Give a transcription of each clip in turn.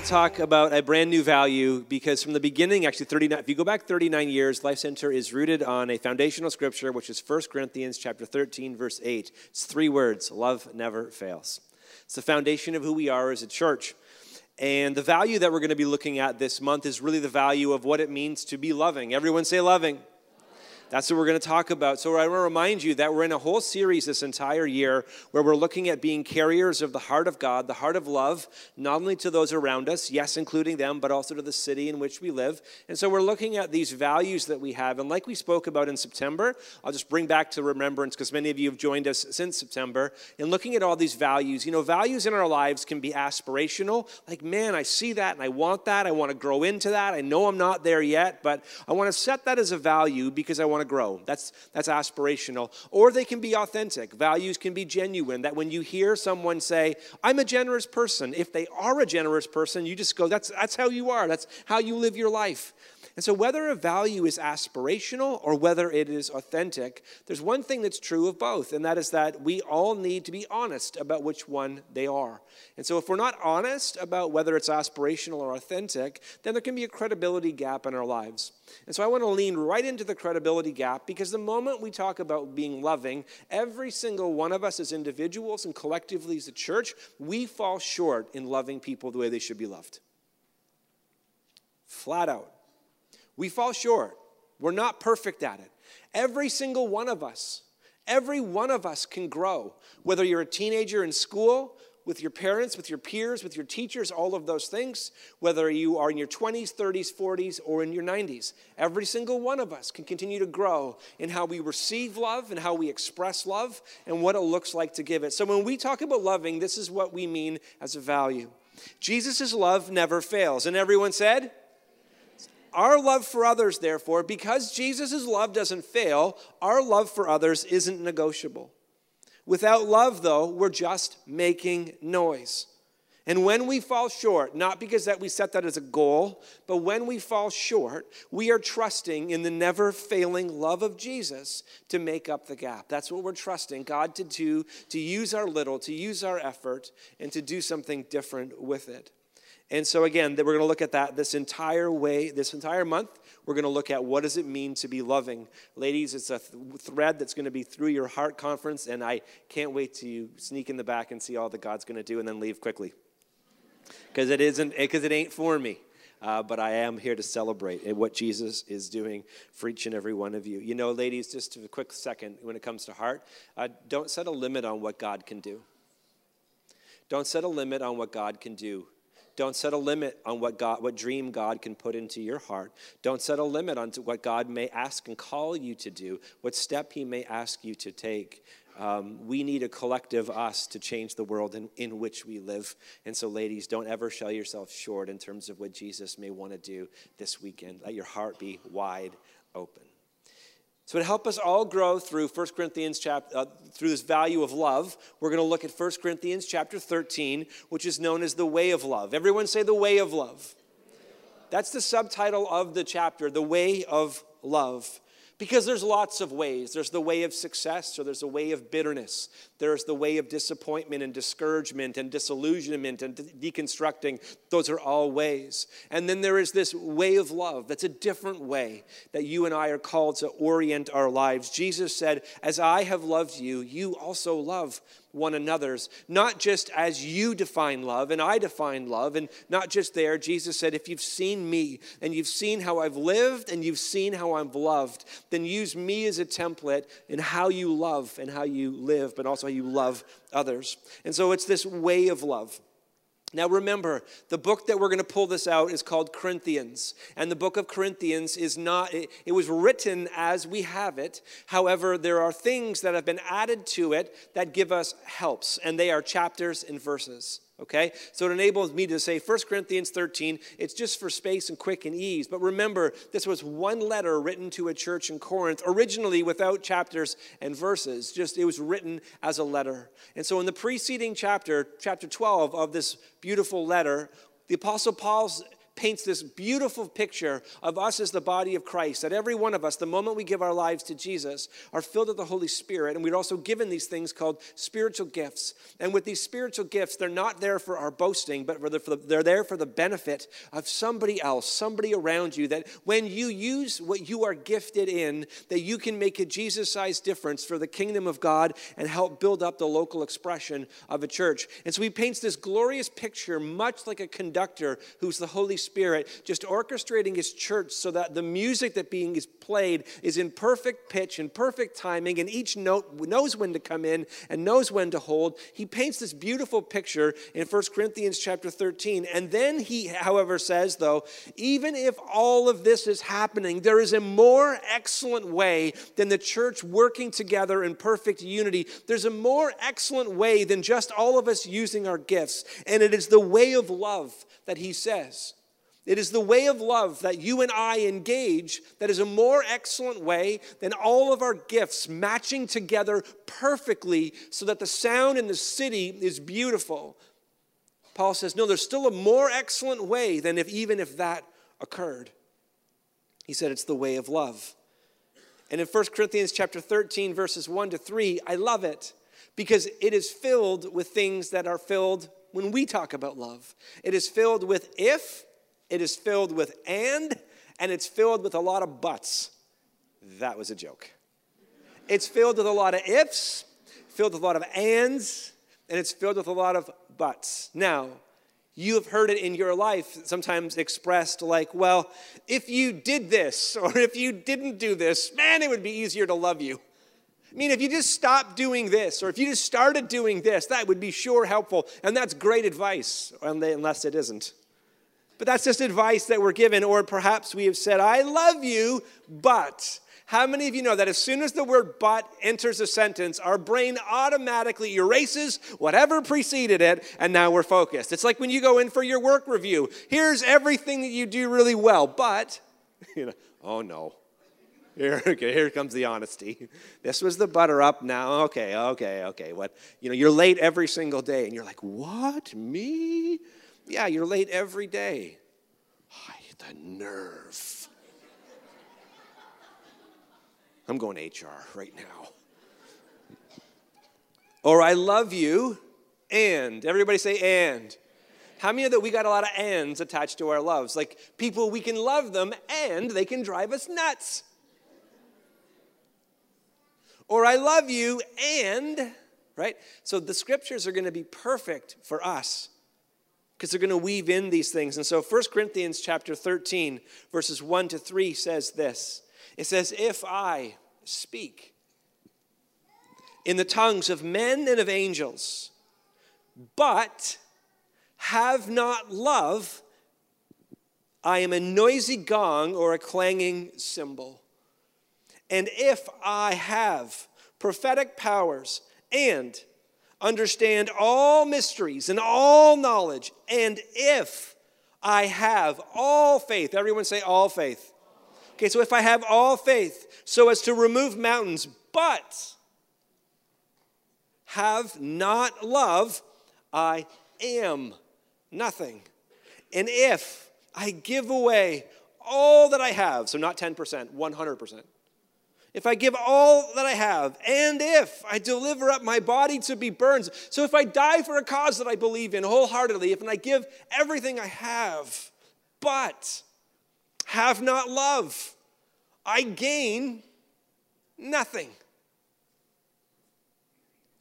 to talk about a brand new value because from the beginning, actually 39, if you go back 39 years, Life Center is rooted on a foundational scripture, which is 1 Corinthians chapter 13, verse 8. It's three words, love never fails. It's the foundation of who we are as a church. And the value that we're going to be looking at this month is really the value of what it means to be loving. Everyone say loving. That's what we're going to talk about. So I want to remind you that we're in a whole series this entire year where we're looking at being carriers of the heart of God, the heart of love, not only to those around us, yes, including them, but also to the city in which we live. And so we're looking at these values that we have. And like we spoke about in September, I'll just bring back to remembrance because many of you have joined us since September. In looking at all these values, you know, values in our lives can be aspirational. Like, man, I see that and I want that. I want to grow into that. I know I'm not there yet, but I want to set that as a value because I want want to grow. That's, that's aspirational. Or they can be authentic. Values can be genuine. That when you hear someone say, I'm a generous person, if they are a generous person, you just go, that's, that's how you are. That's how you live your life. And so, whether a value is aspirational or whether it is authentic, there's one thing that's true of both, and that is that we all need to be honest about which one they are. And so, if we're not honest about whether it's aspirational or authentic, then there can be a credibility gap in our lives. And so, I want to lean right into the credibility gap because the moment we talk about being loving, every single one of us as individuals and collectively as a church, we fall short in loving people the way they should be loved. Flat out. We fall short. We're not perfect at it. Every single one of us, every one of us can grow. Whether you're a teenager in school, with your parents, with your peers, with your teachers, all of those things, whether you are in your 20s, 30s, 40s, or in your 90s. Every single one of us can continue to grow in how we receive love and how we express love and what it looks like to give it. So when we talk about loving, this is what we mean as a value. Jesus' love never fails. And everyone said, our love for others, therefore, because Jesus' love doesn't fail, our love for others isn't negotiable. Without love, though, we're just making noise. And when we fall short, not because that we set that as a goal, but when we fall short, we are trusting in the never failing love of Jesus to make up the gap. That's what we're trusting God to do, to use our little, to use our effort, and to do something different with it. And so again, we're going to look at that this entire way, this entire month. We're going to look at what does it mean to be loving. Ladies, it's a th- thread that's going to be through your heart conference, and I can't wait to sneak in the back and see all that God's going to do and then leave quickly. Because it isn't, because it ain't for me. Uh, but I am here to celebrate what Jesus is doing for each and every one of you. You know, ladies, just a quick second when it comes to heart, uh, don't set a limit on what God can do. Don't set a limit on what God can do don't set a limit on what God, what dream God can put into your heart. Don't set a limit on what God may ask and call you to do, what step He may ask you to take. Um, we need a collective us to change the world in, in which we live. And so, ladies, don't ever sell yourself short in terms of what Jesus may want to do this weekend. Let your heart be wide open. So to help us all grow through 1 Corinthians chapter, uh, through this value of love, we're going to look at 1 Corinthians chapter 13, which is known as the way of love. Everyone say the way of love. That's the subtitle of the chapter, the way of love. Because there's lots of ways. There's the way of success, or there's a way of bitterness. There's the way of disappointment and discouragement and disillusionment and de- deconstructing. Those are all ways. And then there is this way of love that's a different way that you and I are called to orient our lives. Jesus said, As I have loved you, you also love one another's, not just as you define love and I define love, and not just there. Jesus said, If you've seen me and you've seen how I've lived and you've seen how I'm loved, then use me as a template in how you love and how you live, but also you love others. And so it's this way of love. Now, remember, the book that we're going to pull this out is called Corinthians. And the book of Corinthians is not, it, it, was written as we have it. However, there are things that have been added to it that give us helps, and they are chapters and verses okay? So it enables me to say 1 Corinthians 13, it's just for space and quick and ease. But remember, this was one letter written to a church in Corinth, originally without chapters and verses. Just it was written as a letter. And so in the preceding chapter, chapter 12 of this beautiful letter, the apostle Paul's paints this beautiful picture of us as the body of Christ, that every one of us, the moment we give our lives to Jesus, are filled with the Holy Spirit. And we're also given these things called spiritual gifts. And with these spiritual gifts, they're not there for our boasting, but they're there for the benefit of somebody else, somebody around you, that when you use what you are gifted in, that you can make a Jesus sized difference for the kingdom of God and help build up the local expression of a church. And so he paints this glorious picture, much like a conductor who's the Holy Spirit, just orchestrating his church so that the music that being is played is in perfect pitch and perfect timing, and each note knows when to come in and knows when to hold. He paints this beautiful picture in 1 Corinthians chapter 13. And then he, however, says, though, even if all of this is happening, there is a more excellent way than the church working together in perfect unity. There's a more excellent way than just all of us using our gifts, and it is the way of love that he says. It is the way of love that you and I engage that is a more excellent way than all of our gifts matching together perfectly so that the sound in the city is beautiful. Paul says, no, there's still a more excellent way than if even if that occurred. He said it's the way of love. And in 1 Corinthians chapter 13 verses 1 to 3, I love it because it is filled with things that are filled when we talk about love. It is filled with if, it is filled with and, and it's filled with a lot of buts. That was a joke. It's filled with a lot of ifs, filled with a lot of ands, and it's filled with a lot of buts. Now, you have heard it in your life sometimes expressed like, well, if you did this or if you didn't do this, man, it would be easier to love you. I mean, if you just stopped doing this or if you just started doing this, that would be sure helpful. And that's great advice, unless it isn't. But that's just advice that we're given, or perhaps we have said, I love you, but. How many of you know that as soon as the word but enters a sentence, our brain automatically erases whatever preceded it, and now we're focused? It's like when you go in for your work review. Here's everything that you do really well, but, you know, oh no. Here, okay, here comes the honesty. This was the butter up now. Okay, okay, okay. What? You know, you're late every single day, and you're like, what? Me? Yeah, you're late every day. Oh, the nerve. I'm going HR right now. Or I love you, and everybody say and. How many of that we got a lot of ands attached to our loves? Like people, we can love them and they can drive us nuts. Or I love you and, right? So the scriptures are going to be perfect for us because they're going to weave in these things. And so 1 Corinthians chapter 13 verses 1 to 3 says this. It says, "If I speak in the tongues of men and of angels, but have not love, I am a noisy gong or a clanging cymbal. And if I have prophetic powers and understand all mysteries and all knowledge, and if I have all faith, everyone say all faith. Okay, so if I have all faith so as to remove mountains, but have not love, I am nothing. And if I give away all that I have, so not 10%, 100%, if I give all that I have, and if I deliver up my body to be burned. So if I die for a cause that I believe in wholeheartedly, if I give everything I have, but have not love, I gain nothing.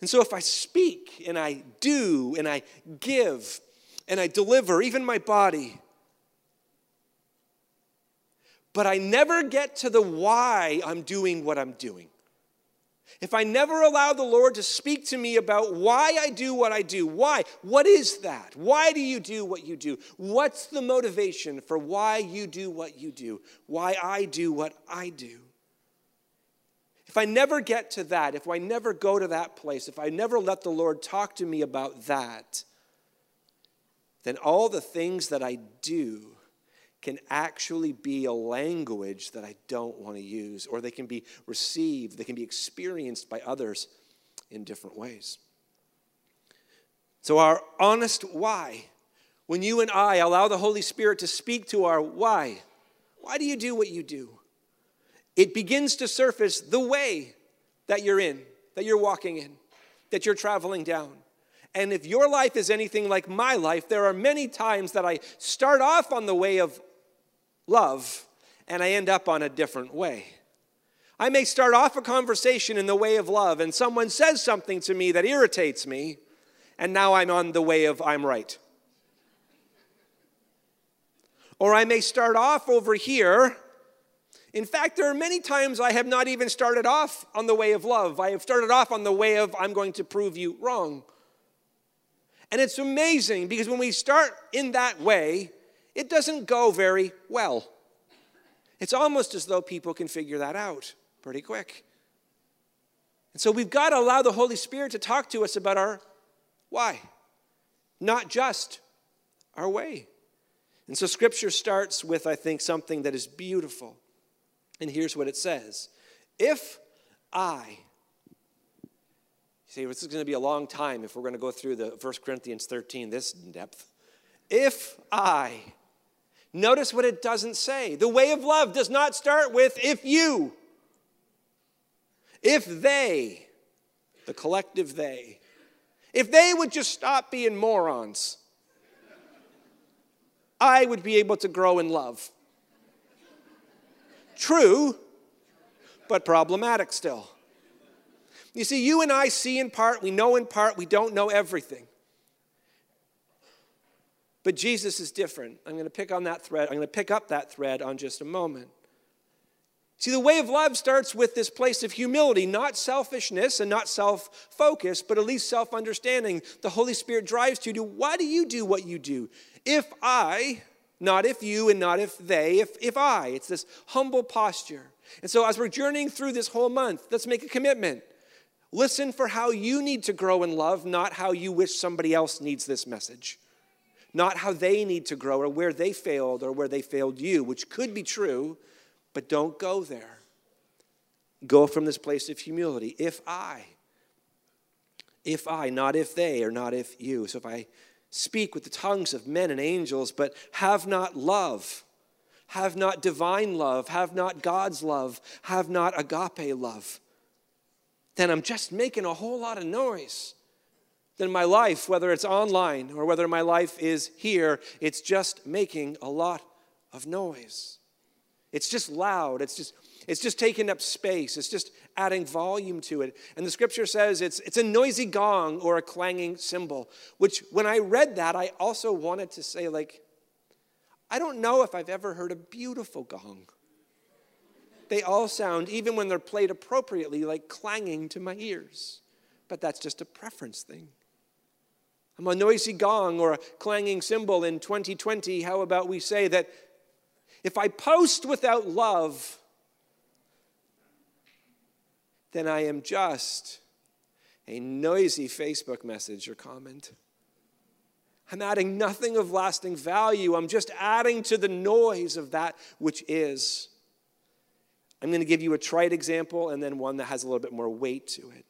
And so if I speak and I do and I give and I deliver even my body, but I never get to the why I'm doing what I'm doing. If I never allow the Lord to speak to me about why I do what I do, why? What is that? Why do you do what you do? What's the motivation for why you do what you do? Why I do what I do? If I never get to that, if I never go to that place, if I never let the Lord talk to me about that, then all the things that I do can actually be a language that I don't want to use, or they can be received, they can be experienced by others in different ways. So, our honest why when you and I allow the Holy Spirit to speak to our why, why do you do what you do? It begins to surface the way that you're in, that you're walking in, that you're traveling down. And if your life is anything like my life, there are many times that I start off on the way of love and I end up on a different way. I may start off a conversation in the way of love and someone says something to me that irritates me, and now I'm on the way of I'm right. Or I may start off over here. In fact, there are many times I have not even started off on the way of love. I have started off on the way of I'm going to prove you wrong. And it's amazing because when we start in that way, it doesn't go very well. It's almost as though people can figure that out pretty quick. And so we've got to allow the Holy Spirit to talk to us about our why, not just our way. And so scripture starts with, I think, something that is beautiful. And here's what it says If I, See, this is going to be a long time if we're going to go through the 1 Corinthians 13 this in depth. If I, notice what it doesn't say. The way of love does not start with if you, if they, the collective they, if they would just stop being morons, I would be able to grow in love. True, but problematic still. You see, you and I see in part, we know in part, we don't know everything. But Jesus is different. I'm going to pick on that thread. I'm going to pick up that thread on just a moment. See, the way of love starts with this place of humility, not selfishness and not self focus, but at least self understanding. The Holy Spirit drives you to why do you do what you do? If I, not if you and not if they, if, if I. It's this humble posture. And so, as we're journeying through this whole month, let's make a commitment. Listen for how you need to grow in love, not how you wish somebody else needs this message. Not how they need to grow or where they failed or where they failed you, which could be true, but don't go there. Go from this place of humility. If I, if I, not if they, or not if you. So if I speak with the tongues of men and angels, but have not love, have not divine love, have not God's love, have not agape love, then I'm just making a whole lot of noise. Then my life, whether it's online or whether my life is here, it's just making a lot of noise. It's just loud. It's just it's just taking up space. It's just adding volume to it. And the scripture says it's, it's a noisy gong or a clanging cymbal, which when I read that, I also wanted to say, like, I don't know if I've ever heard a beautiful gong they all sound, even when they're played appropriately, like clanging to my ears. But that's just a preference thing. I'm a noisy gong or a clanging cymbal in 2020. How about we say that if I post without love, then I am just a noisy Facebook message or comment. I'm adding nothing of lasting value. I'm just adding to the noise of that which is. I'm going to give you a trite example and then one that has a little bit more weight to it.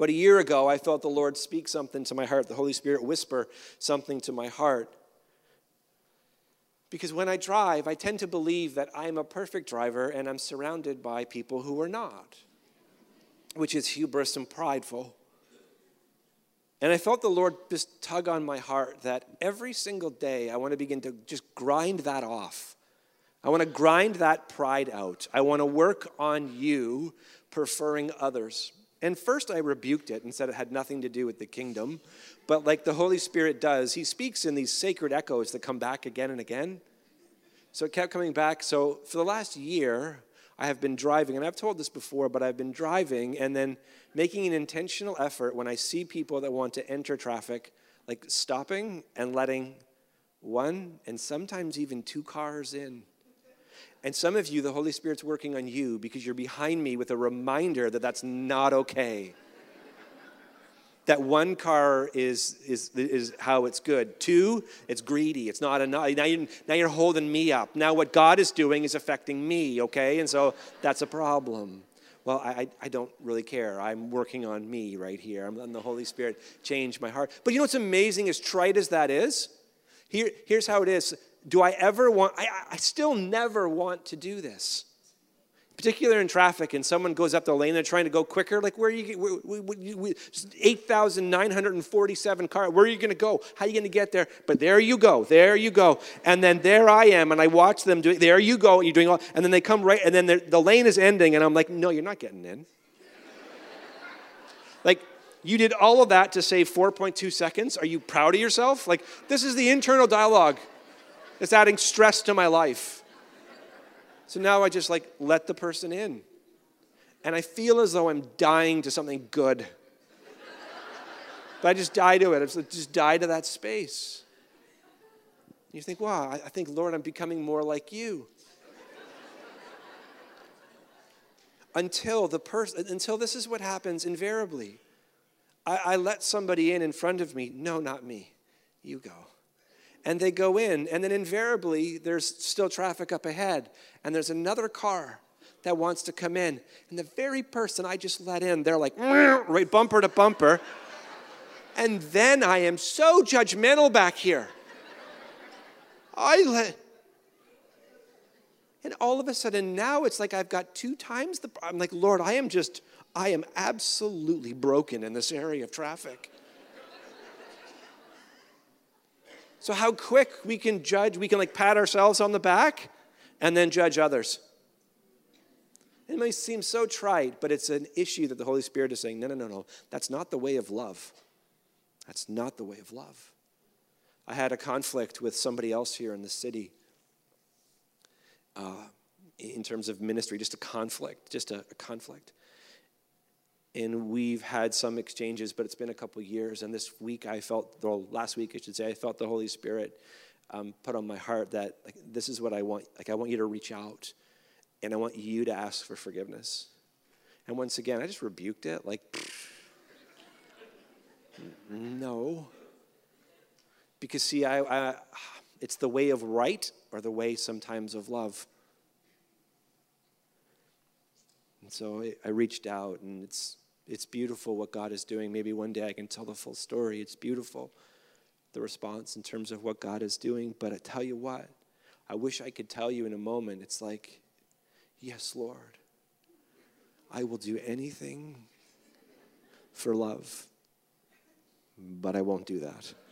But a year ago, I felt the Lord speak something to my heart, the Holy Spirit whisper something to my heart. Because when I drive, I tend to believe that I'm a perfect driver and I'm surrounded by people who are not, which is hubris and prideful. And I felt the Lord just tug on my heart that every single day I want to begin to just grind that off I want to grind that pride out. I want to work on you preferring others. And first, I rebuked it and said it had nothing to do with the kingdom. But like the Holy Spirit does, He speaks in these sacred echoes that come back again and again. So it kept coming back. So for the last year, I have been driving, and I've told this before, but I've been driving and then making an intentional effort when I see people that want to enter traffic, like stopping and letting one and sometimes even two cars in and some of you, the Holy Spirit's working on you because you're behind me with a reminder that that's not okay. that one car is, is, is how it's good. Two, it's greedy. It's not enough. Now, you're, now you're holding me up. Now, what God is doing is affecting me, okay? And so that's a problem. well, I, I don't really care. I'm working on me right here. I'm letting the Holy Spirit change my heart. But you know what's amazing, as trite as that is? Here, here's how it is. Do I ever want, I, I still never want to do this particularly in traffic, and someone goes up the lane, they're trying to go quicker. Like, where are you? We, we, we, 8,947 cars. Where are you going to go? How are you going to get there? But there you go. There you go. And then there I am, and I watch them doing. There you go. And you're doing all. And then they come right, and then the lane is ending, and I'm like, no, you're not getting in. like, you did all of that to save 4.2 seconds. Are you proud of yourself? Like, this is the internal dialogue. It's adding stress to my life. So now I just like let the person in. And I feel as though I'm dying to something good. but I just die to it. I just die to that space. You think, wow, I think, Lord, I'm becoming more like you. until the person, until this is what happens invariably. I, I let somebody in in front of me. No, not me. You go and they go in, and then invariably there's still traffic up ahead, and there's another car that wants to come in, and the very person I just let in, they're like, right bumper to bumper, and then I am so judgmental back here. I let, and all of a sudden now it's like I've got two times the, I'm like, Lord, I am just, I am absolutely broken in this area of traffic. So, how quick we can judge, we can like pat ourselves on the back and then judge others. It may seem so trite, but it's an issue that the Holy Spirit is saying, no, no, no, no. That's not the way of love. That's not the way of love. I had a conflict with somebody else here in the city uh, in terms of ministry, just a conflict, just a, a conflict and we've had some exchanges, but it's been a couple years. And this week, I felt, well, last week, I should say, I felt the Holy Spirit um, put on my heart that like, this is what I want. Like, I want you to reach out, and I want you to ask for forgiveness. And once again, I just rebuked it, like, no, because see, I, I, it's the way of right or the way sometimes of love. And so I reached out, and it's it's beautiful what God is doing. Maybe one day I can tell the full story. It's beautiful, the response in terms of what God is doing. But I tell you what, I wish I could tell you in a moment. It's like, yes, Lord, I will do anything for love, but I won't do that.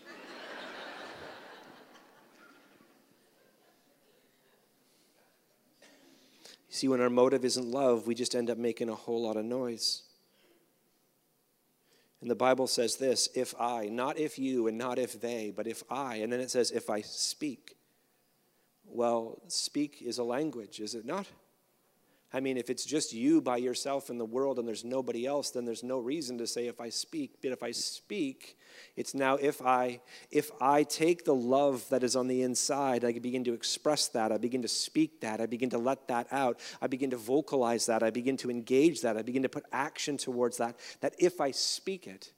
You see, when our motive isn't love, we just end up making a whole lot of noise. And the Bible says this if I, not if you and not if they, but if I, and then it says if I speak. Well, speak is a language, is it not? I mean, if it's just you by yourself in the world and there's nobody else, then there's no reason to say if I speak. But if I speak, it's now if I if I take the love that is on the inside, I begin to express that, I begin to speak that, I begin to let that out, I begin to vocalize that, I begin to engage that, I begin to put action towards that, that if I speak it,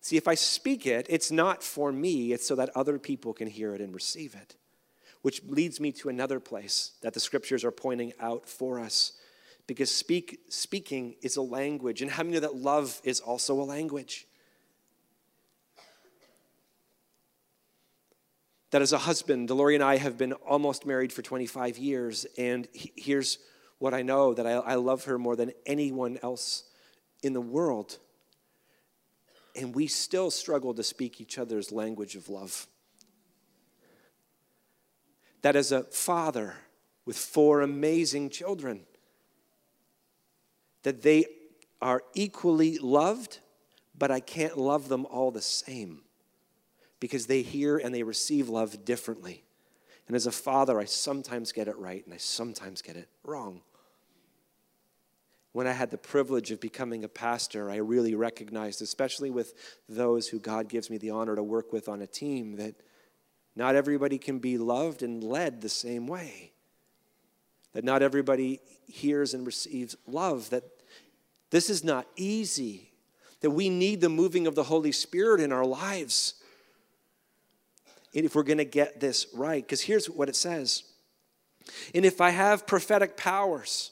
see, if I speak it, it's not for me, it's so that other people can hear it and receive it which leads me to another place that the scriptures are pointing out for us. Because speak, speaking is a language. And how many know that love is also a language? That as a husband, Delory and I have been almost married for 25 years. And here's what I know that I, I love her more than anyone else in the world. And we still struggle to speak each other's language of love that as a father with four amazing children, that they are equally loved, but I can't love them all the same because they hear and they receive love differently. And as a father, I sometimes get it right and I sometimes get it wrong. When I had the privilege of becoming a pastor, I really recognized, especially with those who God gives me the honor to work with on a team, that not everybody can be loved and led the same way. That not everybody hears and receives love. That this is not easy. That we need the moving of the Holy Spirit in our lives if we're going to get this right. Because here's what it says And if I have prophetic powers,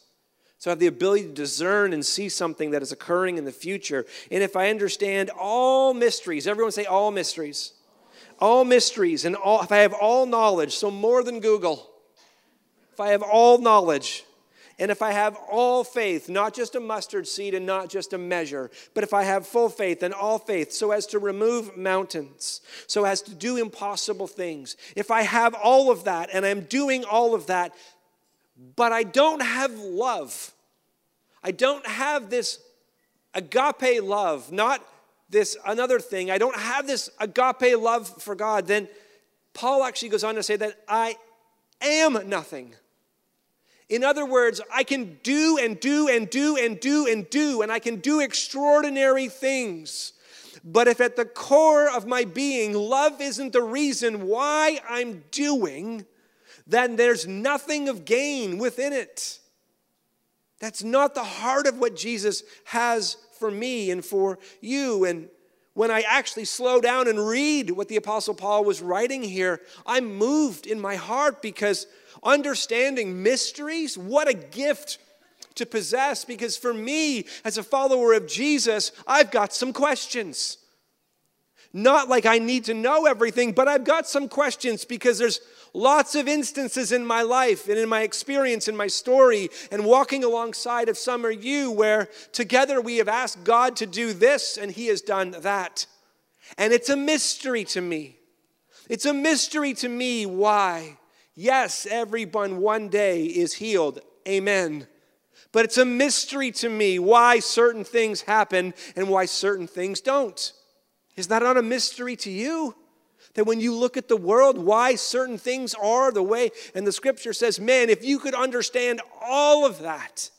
So I have the ability to discern and see something that is occurring in the future. And if I understand all mysteries, everyone say all mysteries. All mysteries and all if I have all knowledge, so more than Google. If I have all knowledge, and if I have all faith, not just a mustard seed and not just a measure, but if I have full faith and all faith, so as to remove mountains, so as to do impossible things, if I have all of that and I'm doing all of that, but I don't have love, I don't have this agape love, not this another thing, I don't have this agape love for God, then Paul actually goes on to say that I am nothing. In other words, I can do and do and do and do and do, and I can do extraordinary things. But if at the core of my being, love isn't the reason why I'm doing, then there's nothing of gain within it. That's not the heart of what Jesus has for me and for you. And when I actually slow down and read what the Apostle Paul was writing here, I'm moved in my heart because understanding mysteries, what a gift to possess. Because for me, as a follower of Jesus, I've got some questions. Not like I need to know everything, but I've got some questions because there's lots of instances in my life and in my experience, in my story, and walking alongside of some of you where together we have asked God to do this and He has done that. And it's a mystery to me. It's a mystery to me why. Yes, everyone one day is healed. Amen. But it's a mystery to me why certain things happen and why certain things don't. Is that not a mystery to you? That when you look at the world, why certain things are the way, and the scripture says, man, if you could understand all of that,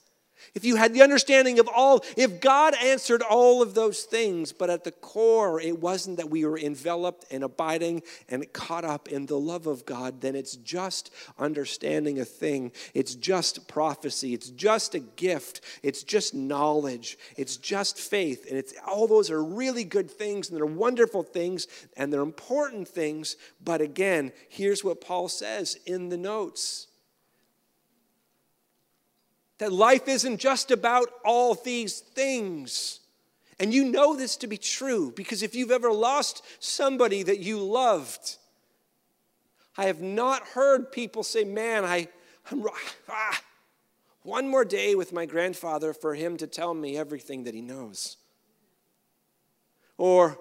if you had the understanding of all, if God answered all of those things, but at the core, it wasn't that we were enveloped and abiding and caught up in the love of God, then it's just understanding a thing. It's just prophecy. It's just a gift. It's just knowledge. It's just faith. And it's all those are really good things and they're wonderful things and they're important things. But again, here's what Paul says in the notes that life isn't just about all these things. And you know this to be true because if you've ever lost somebody that you loved, I have not heard people say, Man, I, I'm, ah, one more day with my grandfather for him to tell me everything that he knows. Or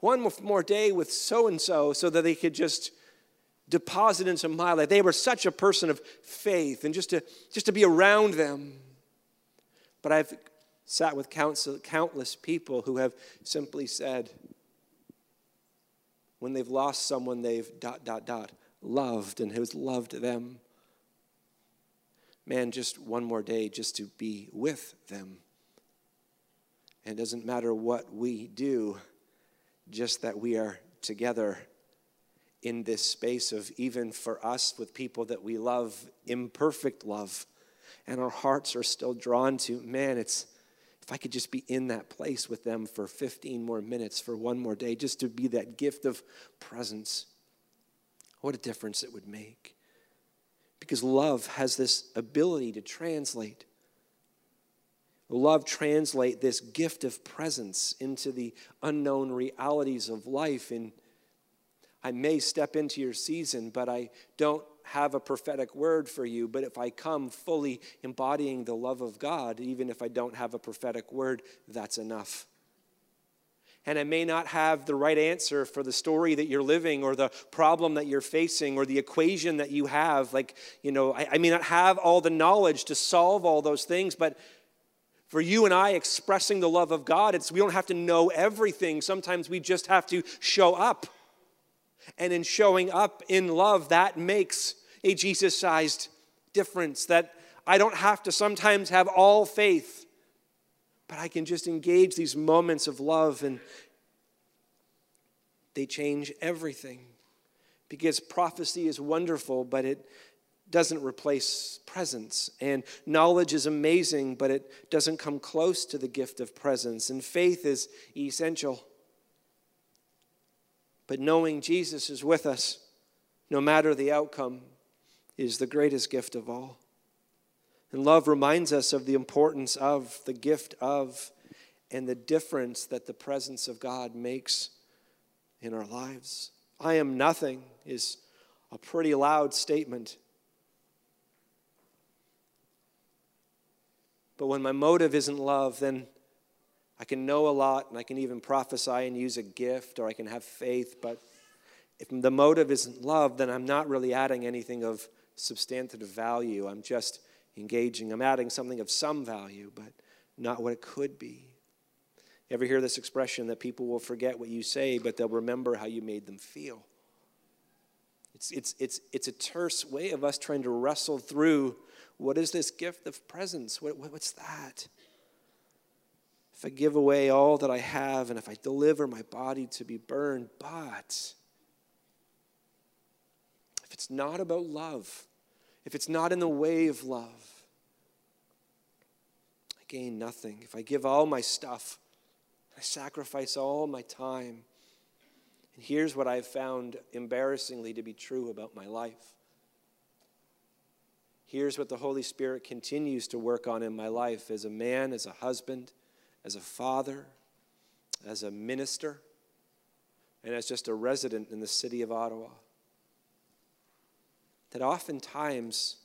one more day with so and so so that they could just deposit into my life. They were such a person of faith and just to, just to be around them. But I've sat with countless people who have simply said, when they've lost someone they've dot, dot, dot, loved and who's loved them, man, just one more day just to be with them. And it doesn't matter what we do, just that we are together in this space of even for us with people that we love, imperfect love, and our hearts are still drawn to, man, it's if I could just be in that place with them for 15 more minutes, for one more day, just to be that gift of presence, what a difference it would make. Because love has this ability to translate. Love translate this gift of presence into the unknown realities of life in I may step into your season, but I don't have a prophetic word for you. But if I come fully embodying the love of God, even if I don't have a prophetic word, that's enough. And I may not have the right answer for the story that you're living or the problem that you're facing or the equation that you have. Like, you know, I, I may not have all the knowledge to solve all those things, but for you and I expressing the love of God, it's we don't have to know everything. Sometimes we just have to show up. And in showing up in love, that makes a Jesus sized difference. That I don't have to sometimes have all faith, but I can just engage these moments of love and they change everything. Because prophecy is wonderful, but it doesn't replace presence. And knowledge is amazing, but it doesn't come close to the gift of presence. And faith is essential. But knowing Jesus is with us, no matter the outcome, is the greatest gift of all. And love reminds us of the importance of, the gift of, and the difference that the presence of God makes in our lives. I am nothing is a pretty loud statement. But when my motive isn't love, then I can know a lot and I can even prophesy and use a gift or I can have faith. But if the motive isn't love, then I'm not really adding anything of substantive value. I'm just engaging. I'm adding something of some value, but not what it could be. You ever hear this expression that people will forget what you say, but they'll remember how you made them feel? It's, it's, it's, it's a terse way of us trying to wrestle through what is this gift of presence? What, what, what's that? If I give away all that I have and if I deliver my body to be burned, but if it's not about love, if it's not in the way of love, I gain nothing. If I give all my stuff, I sacrifice all my time. And here's what I've found embarrassingly to be true about my life. Here's what the Holy Spirit continues to work on in my life as a man, as a husband, as a father, as a minister, and as just a resident in the city of Ottawa. That oftentimes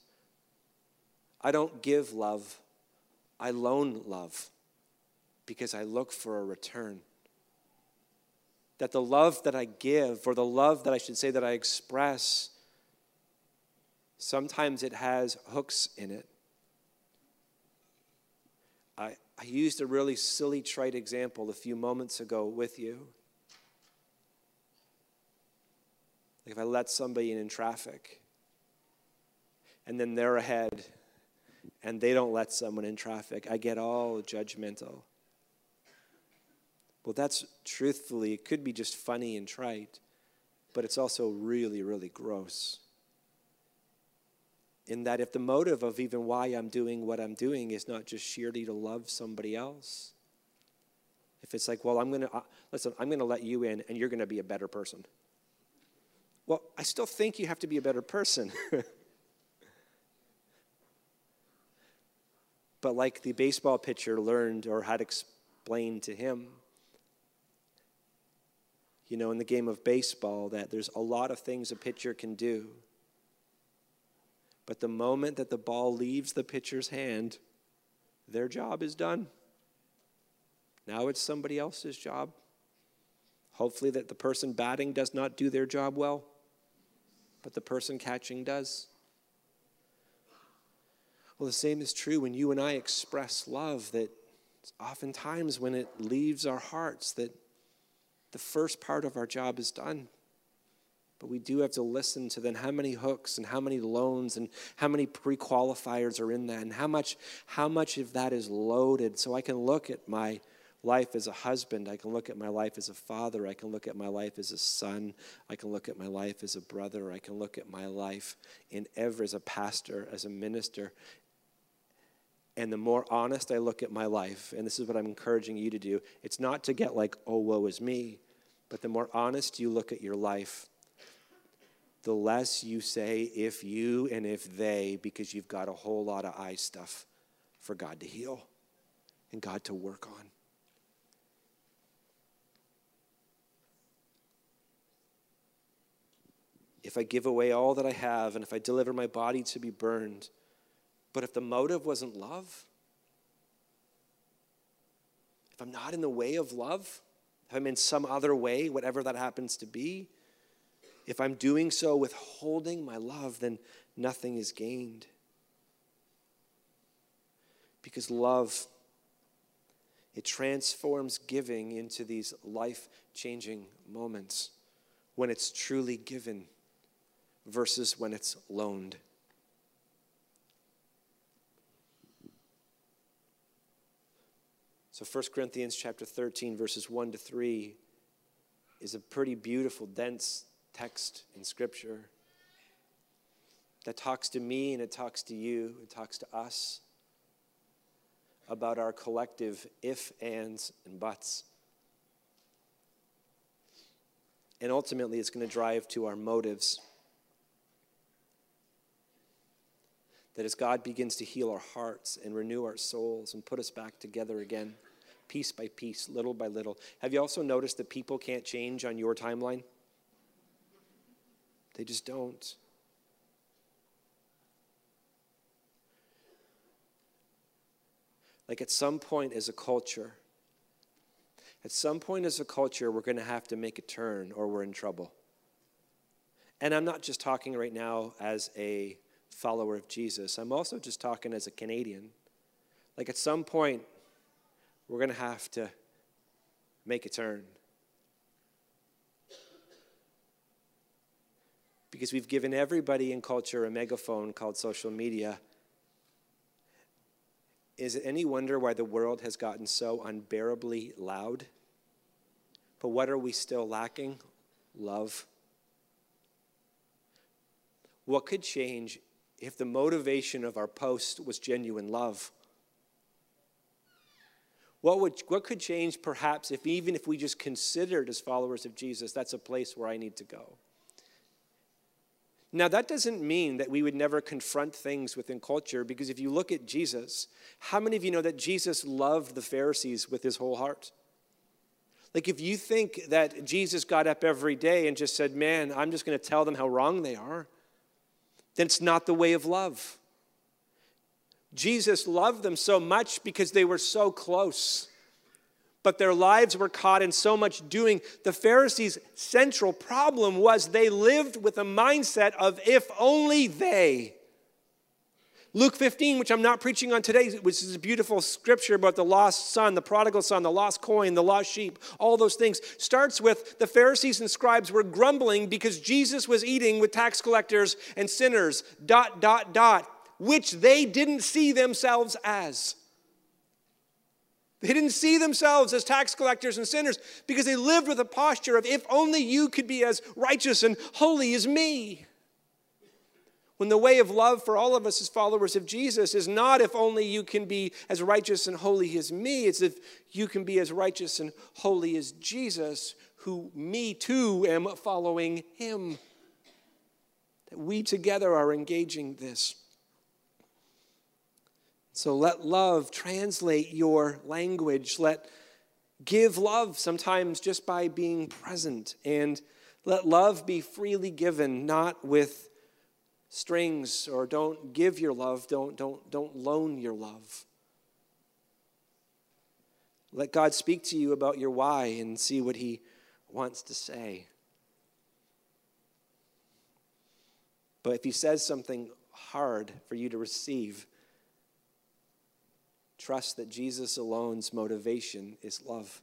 I don't give love, I loan love because I look for a return. That the love that I give, or the love that I should say that I express, sometimes it has hooks in it. I, I used a really silly, trite example a few moments ago with you. Like if I let somebody in in traffic, and then they're ahead, and they don't let someone in traffic, I get all judgmental. Well, that's truthfully, it could be just funny and trite, but it's also really, really gross. In that, if the motive of even why I'm doing what I'm doing is not just sheerly to love somebody else, if it's like, well, I'm going to, uh, listen, I'm going to let you in and you're going to be a better person. Well, I still think you have to be a better person. but like the baseball pitcher learned or had explained to him, you know, in the game of baseball that there's a lot of things a pitcher can do. But the moment that the ball leaves the pitcher's hand, their job is done. Now it's somebody else's job. Hopefully, that the person batting does not do their job well, but the person catching does. Well, the same is true when you and I express love, that oftentimes when it leaves our hearts, that the first part of our job is done. But we do have to listen to then how many hooks and how many loans and how many pre-qualifiers are in that and how much how much of that is loaded. So I can look at my life as a husband, I can look at my life as a father, I can look at my life as a son, I can look at my life as a brother, I can look at my life in ever as a pastor, as a minister. And the more honest I look at my life, and this is what I'm encouraging you to do, it's not to get like, oh, woe is me, but the more honest you look at your life, the less you say if you and if they, because you've got a whole lot of I stuff for God to heal and God to work on. If I give away all that I have and if I deliver my body to be burned, but if the motive wasn't love, if I'm not in the way of love, if I'm in some other way, whatever that happens to be, if I'm doing so withholding my love, then nothing is gained. Because love, it transforms giving into these life changing moments when it's truly given versus when it's loaned. So 1 Corinthians chapter 13 verses 1 to 3 is a pretty beautiful dense text in scripture that talks to me and it talks to you, it talks to us about our collective if, ands, and buts. And ultimately, it's going to drive to our motives. That as God begins to heal our hearts and renew our souls and put us back together again, piece by piece, little by little. Have you also noticed that people can't change on your timeline? They just don't. Like at some point as a culture, at some point as a culture, we're going to have to make a turn or we're in trouble. And I'm not just talking right now as a follower of Jesus, I'm also just talking as a Canadian. Like at some point, we're going to have to make a turn. Because we've given everybody in culture a megaphone called social media. Is it any wonder why the world has gotten so unbearably loud? But what are we still lacking? Love. What could change if the motivation of our post was genuine love? What, would, what could change perhaps if even if we just considered as followers of Jesus, that's a place where I need to go? Now, that doesn't mean that we would never confront things within culture, because if you look at Jesus, how many of you know that Jesus loved the Pharisees with his whole heart? Like, if you think that Jesus got up every day and just said, Man, I'm just going to tell them how wrong they are, then it's not the way of love. Jesus loved them so much because they were so close. But their lives were caught in so much doing. The Pharisees' central problem was they lived with a mindset of if only they. Luke 15, which I'm not preaching on today, which is a beautiful scripture about the lost son, the prodigal son, the lost coin, the lost sheep, all those things, starts with the Pharisees and scribes were grumbling because Jesus was eating with tax collectors and sinners, dot, dot, dot, which they didn't see themselves as. They didn't see themselves as tax collectors and sinners because they lived with a posture of, if only you could be as righteous and holy as me. When the way of love for all of us as followers of Jesus is not if only you can be as righteous and holy as me, it's if you can be as righteous and holy as Jesus, who me too am following him. That we together are engaging this. So let love translate your language. Let give love sometimes just by being present. And let love be freely given, not with strings or don't give your love, don't, don't, don't loan your love. Let God speak to you about your why and see what He wants to say. But if He says something hard for you to receive, trust that Jesus alone's motivation is love.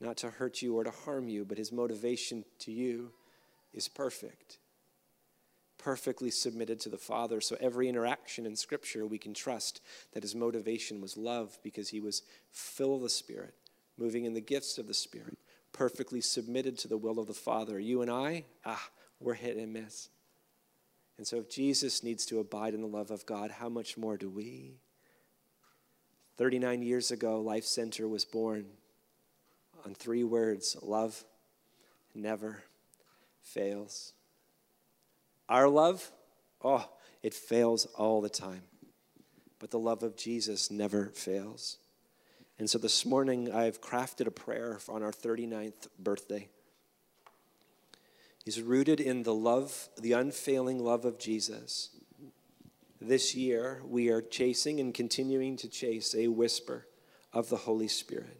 Not to hurt you or to harm you, but His motivation to you is perfect perfectly submitted to the Father. So every interaction in Scripture, we can trust that his motivation was love because he was full of the Spirit, moving in the gifts of the Spirit, perfectly submitted to the will of the Father. You and I, ah, we're hit and miss. And so if Jesus needs to abide in the love of God, how much more do we? 39 years ago, Life Center was born on three words love never fails. Our love, oh, it fails all the time. But the love of Jesus never fails. And so this morning, I've crafted a prayer on our 39th birthday. Is rooted in the love, the unfailing love of Jesus. This year, we are chasing and continuing to chase a whisper of the Holy Spirit,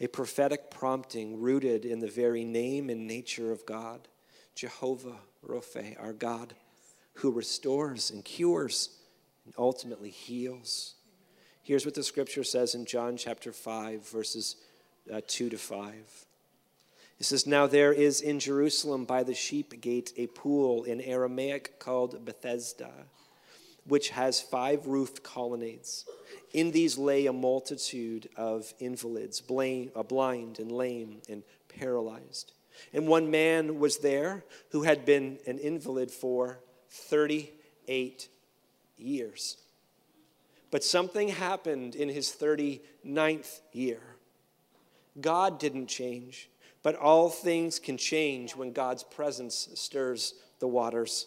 a prophetic prompting rooted in the very name and nature of God, Jehovah Rophe, our God, who restores and cures and ultimately heals. Here's what the scripture says in John chapter 5, verses uh, 2 to 5. It says, Now there is in Jerusalem by the sheep gate a pool in Aramaic called Bethesda, which has five roofed colonnades. In these lay a multitude of invalids, uh, blind and lame and paralyzed. And one man was there who had been an invalid for 38 years. But something happened in his 39th year. God didn't change, but all things can change when God's presence stirs the waters.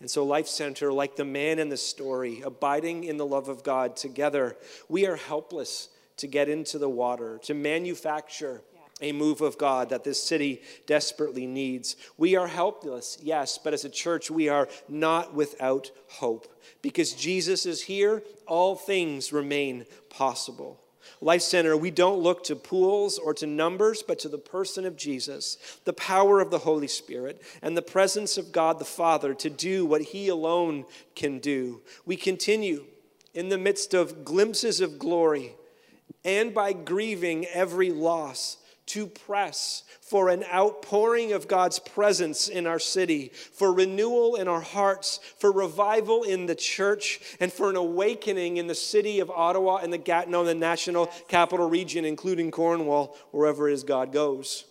And so, Life Center, like the man in the story, abiding in the love of God together, we are helpless to get into the water, to manufacture a move of God that this city desperately needs. We are helpless, yes, but as a church, we are not without hope. Because Jesus is here, all things remain possible. Life Center, we don't look to pools or to numbers, but to the person of Jesus, the power of the Holy Spirit, and the presence of God the Father to do what He alone can do. We continue in the midst of glimpses of glory and by grieving every loss to press for an outpouring of God's presence in our city, for renewal in our hearts, for revival in the church, and for an awakening in the city of Ottawa and the Gatineau, the national capital region, including Cornwall, wherever it is God goes.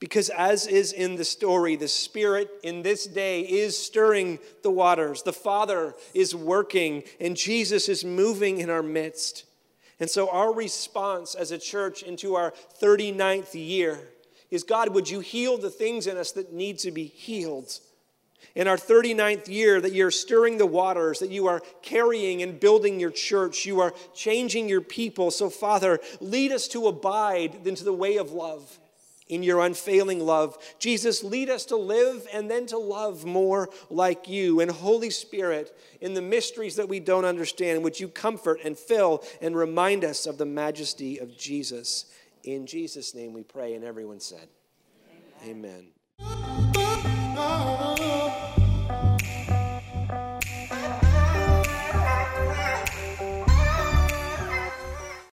Because, as is in the story, the Spirit in this day is stirring the waters. The Father is working, and Jesus is moving in our midst. And so, our response as a church into our 39th year is God, would you heal the things in us that need to be healed? In our 39th year, that you're stirring the waters, that you are carrying and building your church, you are changing your people. So, Father, lead us to abide into the way of love in your unfailing love. Jesus, lead us to live and then to love more like you. And Holy Spirit, in the mysteries that we don't understand, would you comfort and fill and remind us of the majesty of Jesus? In Jesus' name we pray. And everyone said, Amen. Amen.